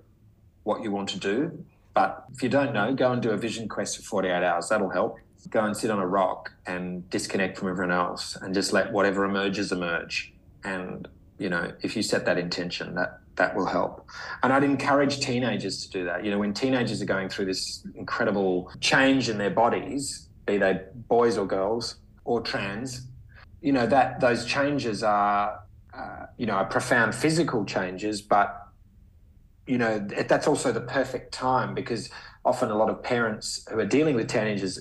S2: what you want to do. But if you don't know, go and do a vision quest for 48 hours. That'll help. Go and sit on a rock and disconnect from everyone else and just let whatever emerges emerge. And, you know, if you set that intention, that that will help. And I'd encourage teenagers to do that. You know, when teenagers are going through this incredible change in their bodies, be they boys or girls or trans, you know, that those changes are, uh, you know, profound physical changes, but you know, that's also the perfect time because often a lot of parents who are dealing with teenagers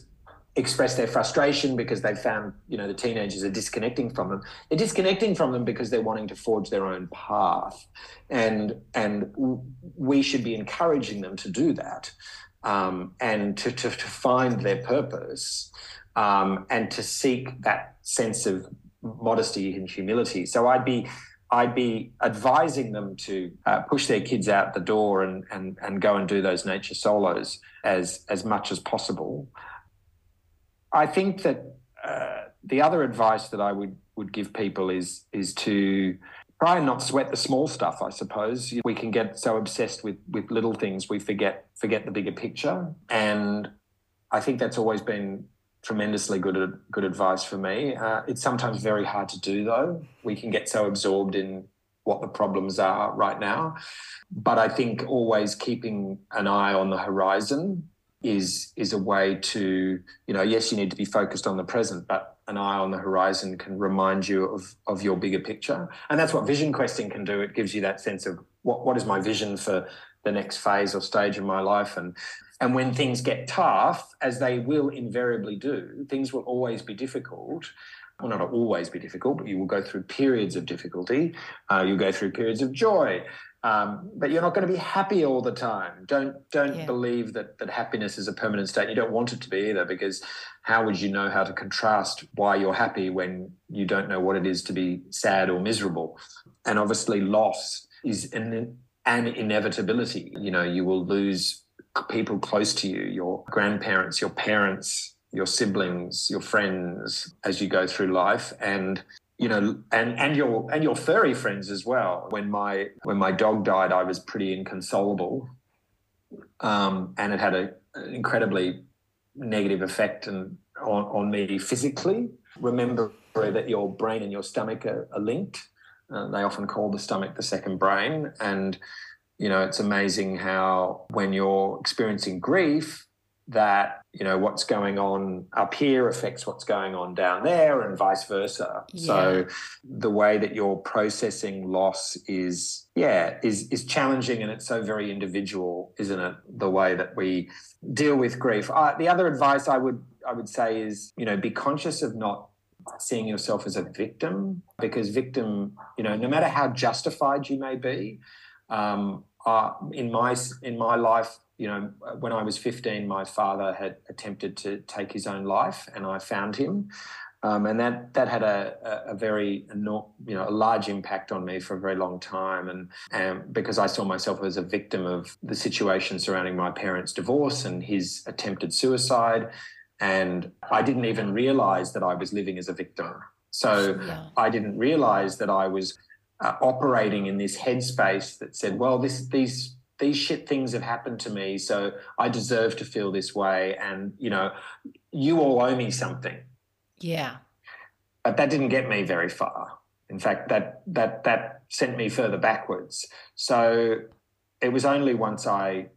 S2: express their frustration because they've found, you know, the teenagers are disconnecting from them. They're disconnecting from them because they're wanting to forge their own path. And, and we should be encouraging them to do that um, and to, to, to, find their purpose um, and to seek that sense of modesty and humility. So I'd be I'd be advising them to uh, push their kids out the door and, and, and go and do those nature solos as, as much as possible. I think that uh, the other advice that I would would give people is is to try and not sweat the small stuff. I suppose we can get so obsessed with with little things we forget forget the bigger picture, and I think that's always been tremendously good good advice for me. Uh, it's sometimes very hard to do though. We can get so absorbed in what the problems are right now, but I think always keeping an eye on the horizon is is a way to you know yes you need to be focused on the present but an eye on the horizon can remind you of of your bigger picture and that's what vision questing can do it gives you that sense of what what is my vision for the next phase or stage of my life and and when things get tough as they will invariably do things will always be difficult well not always be difficult but you will go through periods of difficulty uh, you'll go through periods of joy um, but you're not going to be happy all the time. Don't don't yeah. believe that that happiness is a permanent state. You don't want it to be either, because how would you know how to contrast why you're happy when you don't know what it is to be sad or miserable? And obviously, loss is an an inevitability. You know, you will lose people close to you, your grandparents, your parents, your siblings, your friends as you go through life, and you know, and and your and your furry friends as well. When my when my dog died, I was pretty inconsolable, um, and it had a, an incredibly negative effect and on, on me physically. Remember that your brain and your stomach are, are linked. Uh, they often call the stomach the second brain, and you know it's amazing how when you're experiencing grief, that you know what's going on up here affects what's going on down there and vice versa. Yeah. so the way that you're processing loss is yeah is is challenging and it's so very individual isn't it? The way that we deal with grief. Uh, the other advice i would i would say is you know be conscious of not seeing yourself as a victim because victim you know no matter how justified you may be um, uh, in my in my life you know, when I was 15, my father had attempted to take his own life, and I found him. Um, and that that had a, a, very you know a large impact on me for a very long time, and, and because I saw myself as a victim of the situation surrounding my parents' divorce and his attempted suicide, and I didn't even realize that I was living as a victim. So yeah. I didn't realize that I was uh, operating in this headspace that said, well, this these these shit things have happened to me, so I deserve to feel this way. And, you know, you all owe me something.
S1: Yeah.
S2: But that didn't get me very far. In fact, that that that sent me further backwards. So it was only once I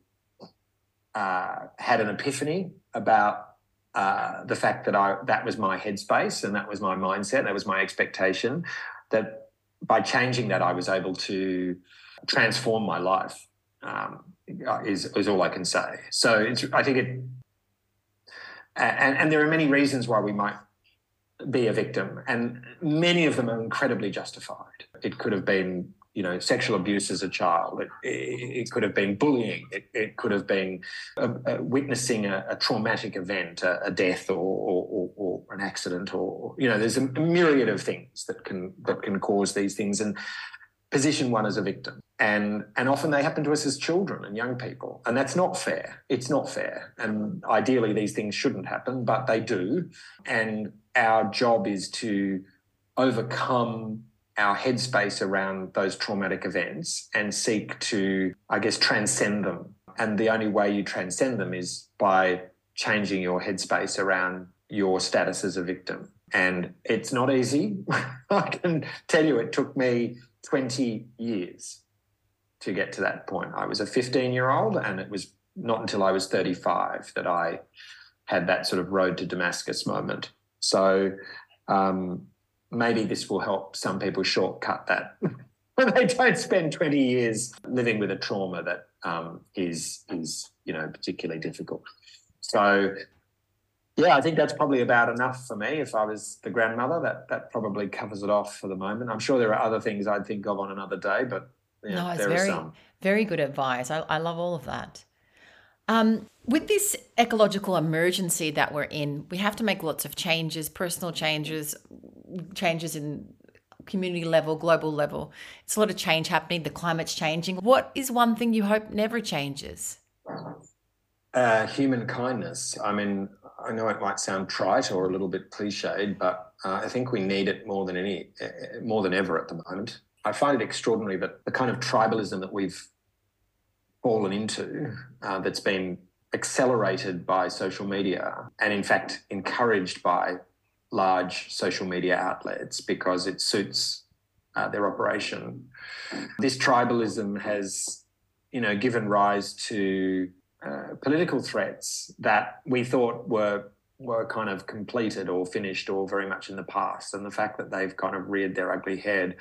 S2: uh, had an epiphany about uh, the fact that I that was my headspace and that was my mindset, that was my expectation, that by changing that I was able to transform my life um, is is all I can say. So it's I think it, and and there are many reasons why we might be a victim, and many of them are incredibly justified. It could have been you know sexual abuse as a child. It, it, it could have been bullying. It, it could have been uh, uh, witnessing a, a, traumatic event, a, a death, or, or, or, or, an accident, or you know, there's a myriad of things that can that can cause these things, and position one as a victim. And, and often they happen to us as children and young people. And that's not fair. It's not fair. And ideally, these things shouldn't happen, but they do. And our job is to overcome our headspace around those traumatic events and seek to, I guess, transcend them. And the only way you transcend them is by changing your headspace around your status as a victim. And it's not easy. (laughs) I can tell you, it took me 20 years to get to that point. I was a 15 year old, and it was not until I was 35 that I had that sort of road to Damascus moment. So um, maybe this will help some people shortcut that. (laughs) they don't spend 20 years living with a trauma that um, is is you know particularly difficult. So yeah, I think that's probably about enough for me. If I was the grandmother, that that probably covers it off for the moment. I'm sure there are other things I'd think of on another day, but yeah,
S1: no, it's very very good advice. I, I love all of that. Um, with this ecological emergency that we're in, we have to make lots of changes, personal changes, changes in community level, global level. It's a lot of change happening. The climate's changing. What is one thing you hope never changes?
S2: Uh, human kindness. I mean, I know it might sound trite or a little bit cliched, but uh, I think we need it more than any, uh, more than ever at the moment. I find it extraordinary that the kind of tribalism that we've fallen into, uh, that's been accelerated by social media, and in fact encouraged by large social media outlets because it suits uh, their operation. This tribalism has, you know, given rise to uh, political threats that we thought were were kind of completed or finished or very much in the past, and the fact that they've kind of reared their ugly head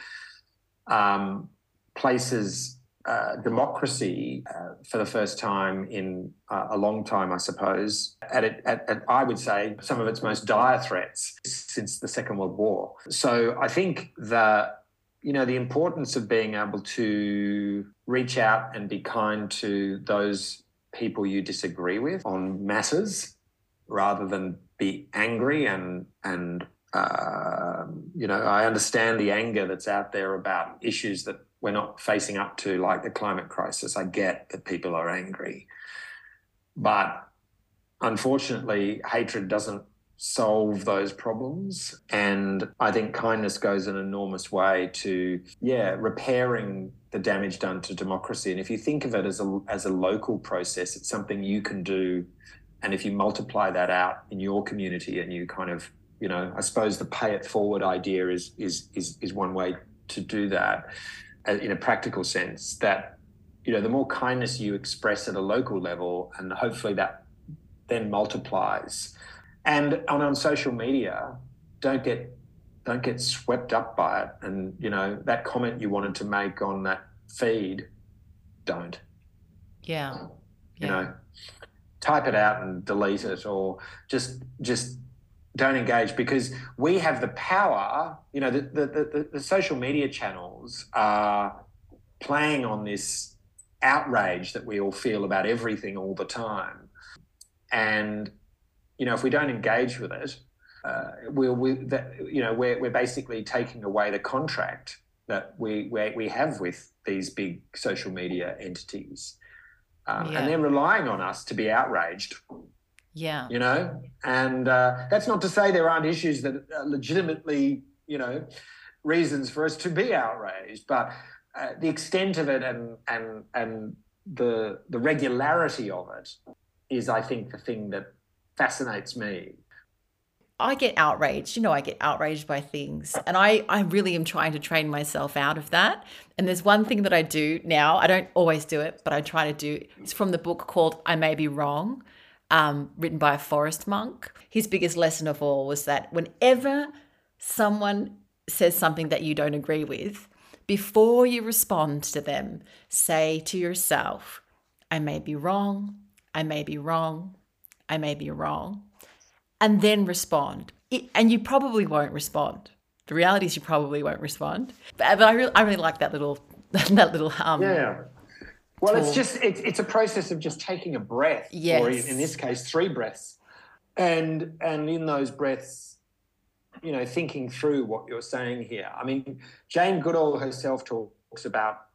S2: um, places uh, democracy uh, for the first time in uh, a long time, I suppose, at, it, at, at, I would say, some of its most dire threats since the Second World War. So I think that you know the importance of being able to reach out and be kind to those people you disagree with on matters rather than be angry and and uh, you know I understand the anger that's out there about issues that we're not facing up to like the climate crisis. I get that people are angry, but unfortunately, hatred doesn't solve those problems. And I think kindness goes an enormous way to, yeah, repairing the damage done to democracy. And if you think of it as a, as a local process, it's something you can do. And if you multiply that out in your community and you kind of, you know, I suppose the pay it forward idea is, is, is, is one way to do that in a practical sense that you know the more kindness you express at a local level and hopefully that then multiplies. And on, on social media don't get don't get swept up by it. And you know that comment you wanted to make on that feed don't.
S1: Yeah,
S2: yeah. you know type it out and delete it or just just don't engage because we have the power. You know, the, the, the, the social media channels are playing on this outrage that we all feel about everything all the time. And, you know, if we don't engage with it, uh, we'll, we, that, you know, we're, we're basically taking away the contract that we, we, we have with these big social media entities. Um, yeah. And they're relying on us to be outraged
S1: yeah.
S2: You know, and uh, that's not to say there aren't issues that are legitimately, you know, reasons for us to be outraged, but uh, the extent of it and and and the the regularity of it is, I think, the thing that fascinates me.
S1: I get outraged. You know, I get outraged by things. And I, I really am trying to train myself out of that. And there's one thing that I do now. I don't always do it, but I try to do. It's from the book called I May Be Wrong um, written by a forest monk. His biggest lesson of all was that whenever someone says something that you don't agree with, before you respond to them, say to yourself, I may be wrong, I may be wrong, I may be wrong, and then respond. It, and you probably won't respond. The reality is you probably won't respond. But, but I, really, I really like that little (laughs) that little um,
S2: yeah. Well, it's just it's, it's a process of just taking a breath,
S1: yes.
S2: or in this case, three breaths, and and in those breaths, you know, thinking through what you're saying here. I mean, Jane Goodall herself talks about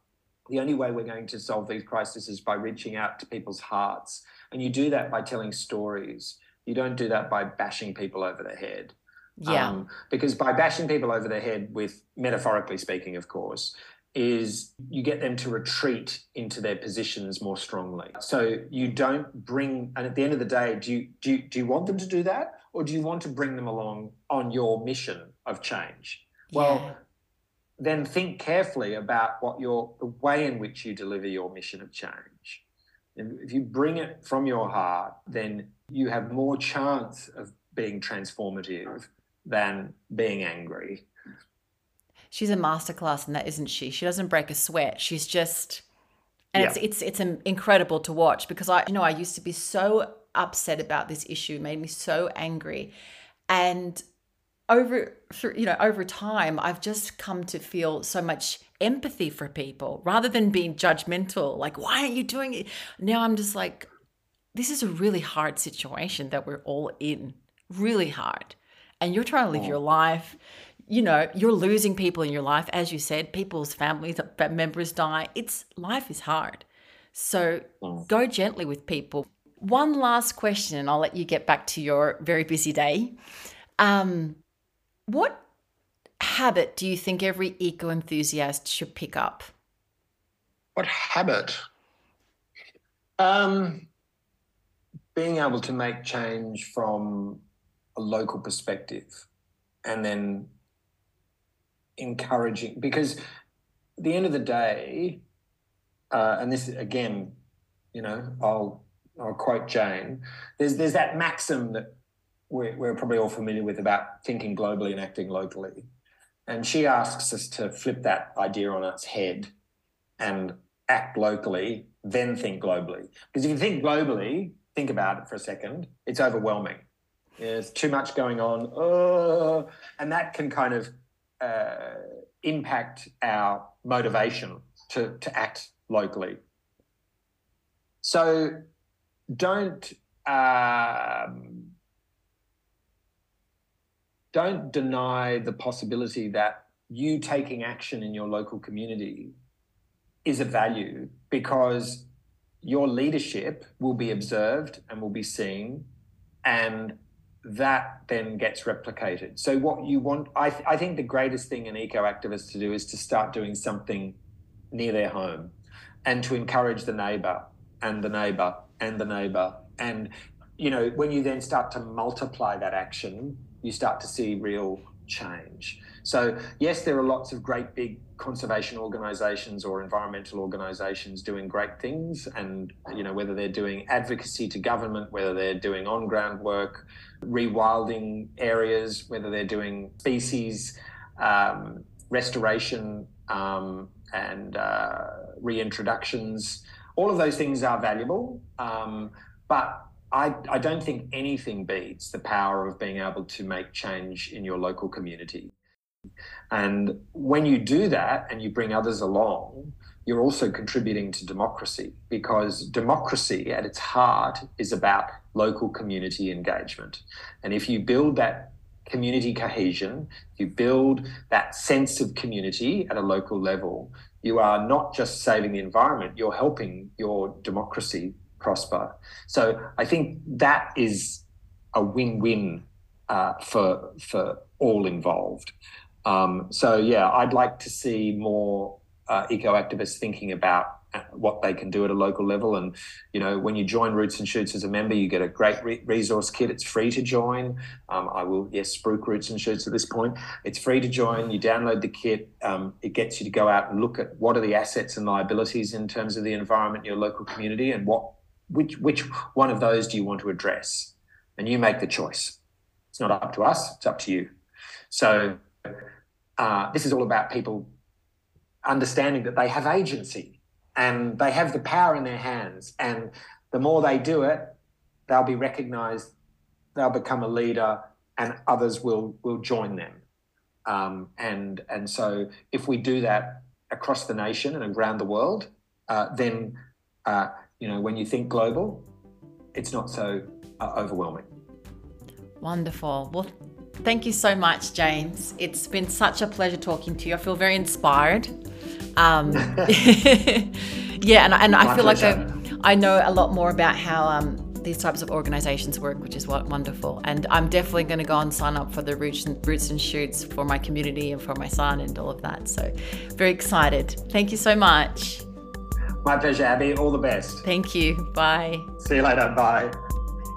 S2: the only way we're going to solve these crises is by reaching out to people's hearts, and you do that by telling stories. You don't do that by bashing people over the head.
S1: Yeah. Um,
S2: because by bashing people over the head, with metaphorically speaking, of course, is you get them to retreat into their positions more strongly. So you don't bring, and at the end of the day, do you, do you, do you want them to do that? Or do you want to bring them along on your mission of change? Well, yeah. then think carefully about what your, the way in which you deliver your mission of change. And if you bring it from your heart, then you have more chance of being transformative than being angry
S1: she's a mm. masterclass in that, isn't she? She doesn't break a sweat. She's just, and yeah. it's it's it's incredible to watch because I, you know, I used to be so upset about this issue, made me so angry, and over you know over time i've just come to feel so much empathy for people rather than being judgmental like why aren't you doing it now i'm just like this is a really hard situation that we're all in really hard and you're trying to live oh. your life you know, you're losing people in your life. As you said, people's families, members die. It's life is hard. So mm. go gently with people. One last question, and I'll let you get back to your very busy day. Um, what habit do you think every eco enthusiast should pick up?
S2: What habit? Um, being able to make change from a local perspective and then encouraging because at the end of the day uh, and this again you know i'll i'll quote jane there's there's that maxim that we're, we're probably all familiar with about thinking globally and acting locally. And she asks us to flip that idea on its head and act locally then think globally. Because if you think globally think about it for a second it's overwhelming. There's too much going on, uh, and that can kind of uh, impact our motivation to, to act locally. So don't um, don't deny the possibility that you taking action in your local community is a value because your leadership will be observed and will be seen and that then gets replicated. So what you want, I, th- I think the greatest thing an eco activist to do is to start doing something near their home and to encourage the neighbor and the neighbor and the neighbor. And, you know, when you then start to multiply that action, you start to see real change. So, yes, there are lots of great big conservation organizations or environmental organizations doing great things. And, you know, whether they're doing advocacy to government, whether they're doing on ground work, rewilding areas, whether they're doing species um, restoration um, and uh, reintroductions, all of those things are valuable. Um, but I, I don't think anything beats the power of being able to make change in your local community. And when you do that and you bring others along, you're also contributing to democracy because democracy at its heart is about local community engagement. And if you build that community cohesion, you build that sense of community at a local level, you are not just saving the environment, you're helping your democracy prosper. So I think that is a win-win uh, for for all involved. Um, so yeah, I'd like to see more uh, eco activists thinking about uh, what they can do at a local level. And you know, when you join Roots and Shoots as a member, you get a great re- resource kit. It's free to join. Um, I will yes, spruik Roots and Shoots at this point. It's free to join. You download the kit. Um, it gets you to go out and look at what are the assets and liabilities in terms of the environment your local community, and what which which one of those do you want to address, and you make the choice. It's not up to us. It's up to you. So uh, this is all about people understanding that they have agency and they have the power in their hands. And the more they do it, they'll be recognized, they'll become a leader, and others will, will join them. Um, and, and so if we do that across the nation and around the world, uh, then, uh, you know, when you think global, it's not so uh, overwhelming.
S1: Wonderful. Well, Thank you so much, James. It's been such a pleasure talking to you. I feel very inspired. Um, (laughs) yeah, and, and I feel like I, I, know a lot more about how um, these types of organizations work, which is what wonderful. And I'm definitely going to go and sign up for the roots and, roots and shoots for my community and for my son and all of that. So, very excited. Thank you so much.
S2: My pleasure, Abby. All the best.
S1: Thank you. Bye.
S2: See you later. Bye.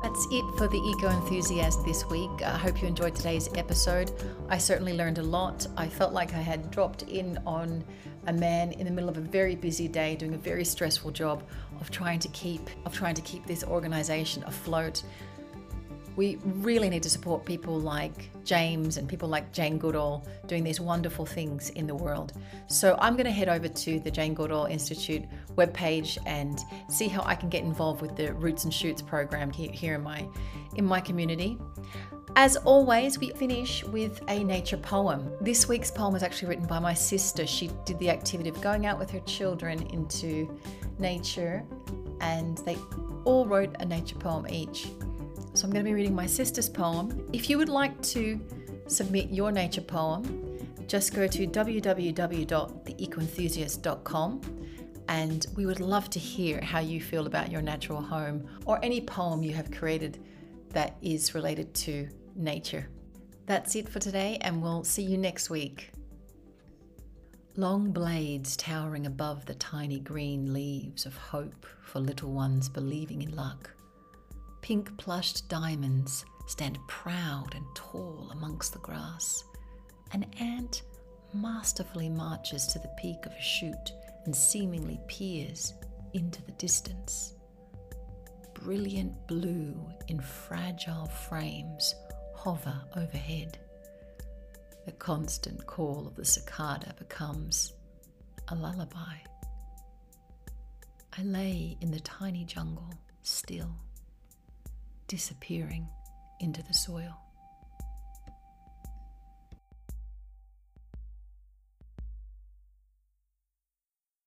S1: That's it for the Eco Enthusiast this week. I hope you enjoyed today's episode. I certainly learned a lot. I felt like I had dropped in on a man in the middle of a very busy day doing a very stressful job of trying to keep of trying to keep this organization afloat we really need to support people like James and people like Jane Goodall doing these wonderful things in the world. So I'm going to head over to the Jane Goodall Institute webpage and see how I can get involved with the Roots and Shoots program here in my in my community. As always, we finish with a nature poem. This week's poem was actually written by my sister. She did the activity of going out with her children into nature and they all wrote a nature poem each. So I'm going to be reading my sister's poem. If you would like to submit your nature poem, just go to www.theecoenthusiast.com And we would love to hear how you feel about your natural home or any poem you have created that is related to nature. That's it for today, and we'll see you next week. Long blades towering above the tiny green leaves of hope for little ones believing in luck. Pink plushed diamonds stand proud and tall amongst the grass. An ant masterfully marches to the peak of a shoot and seemingly peers into the distance. Brilliant blue in fragile frames hover overhead. The constant call of the cicada becomes a lullaby. I lay in the tiny jungle, still, disappearing into the soil.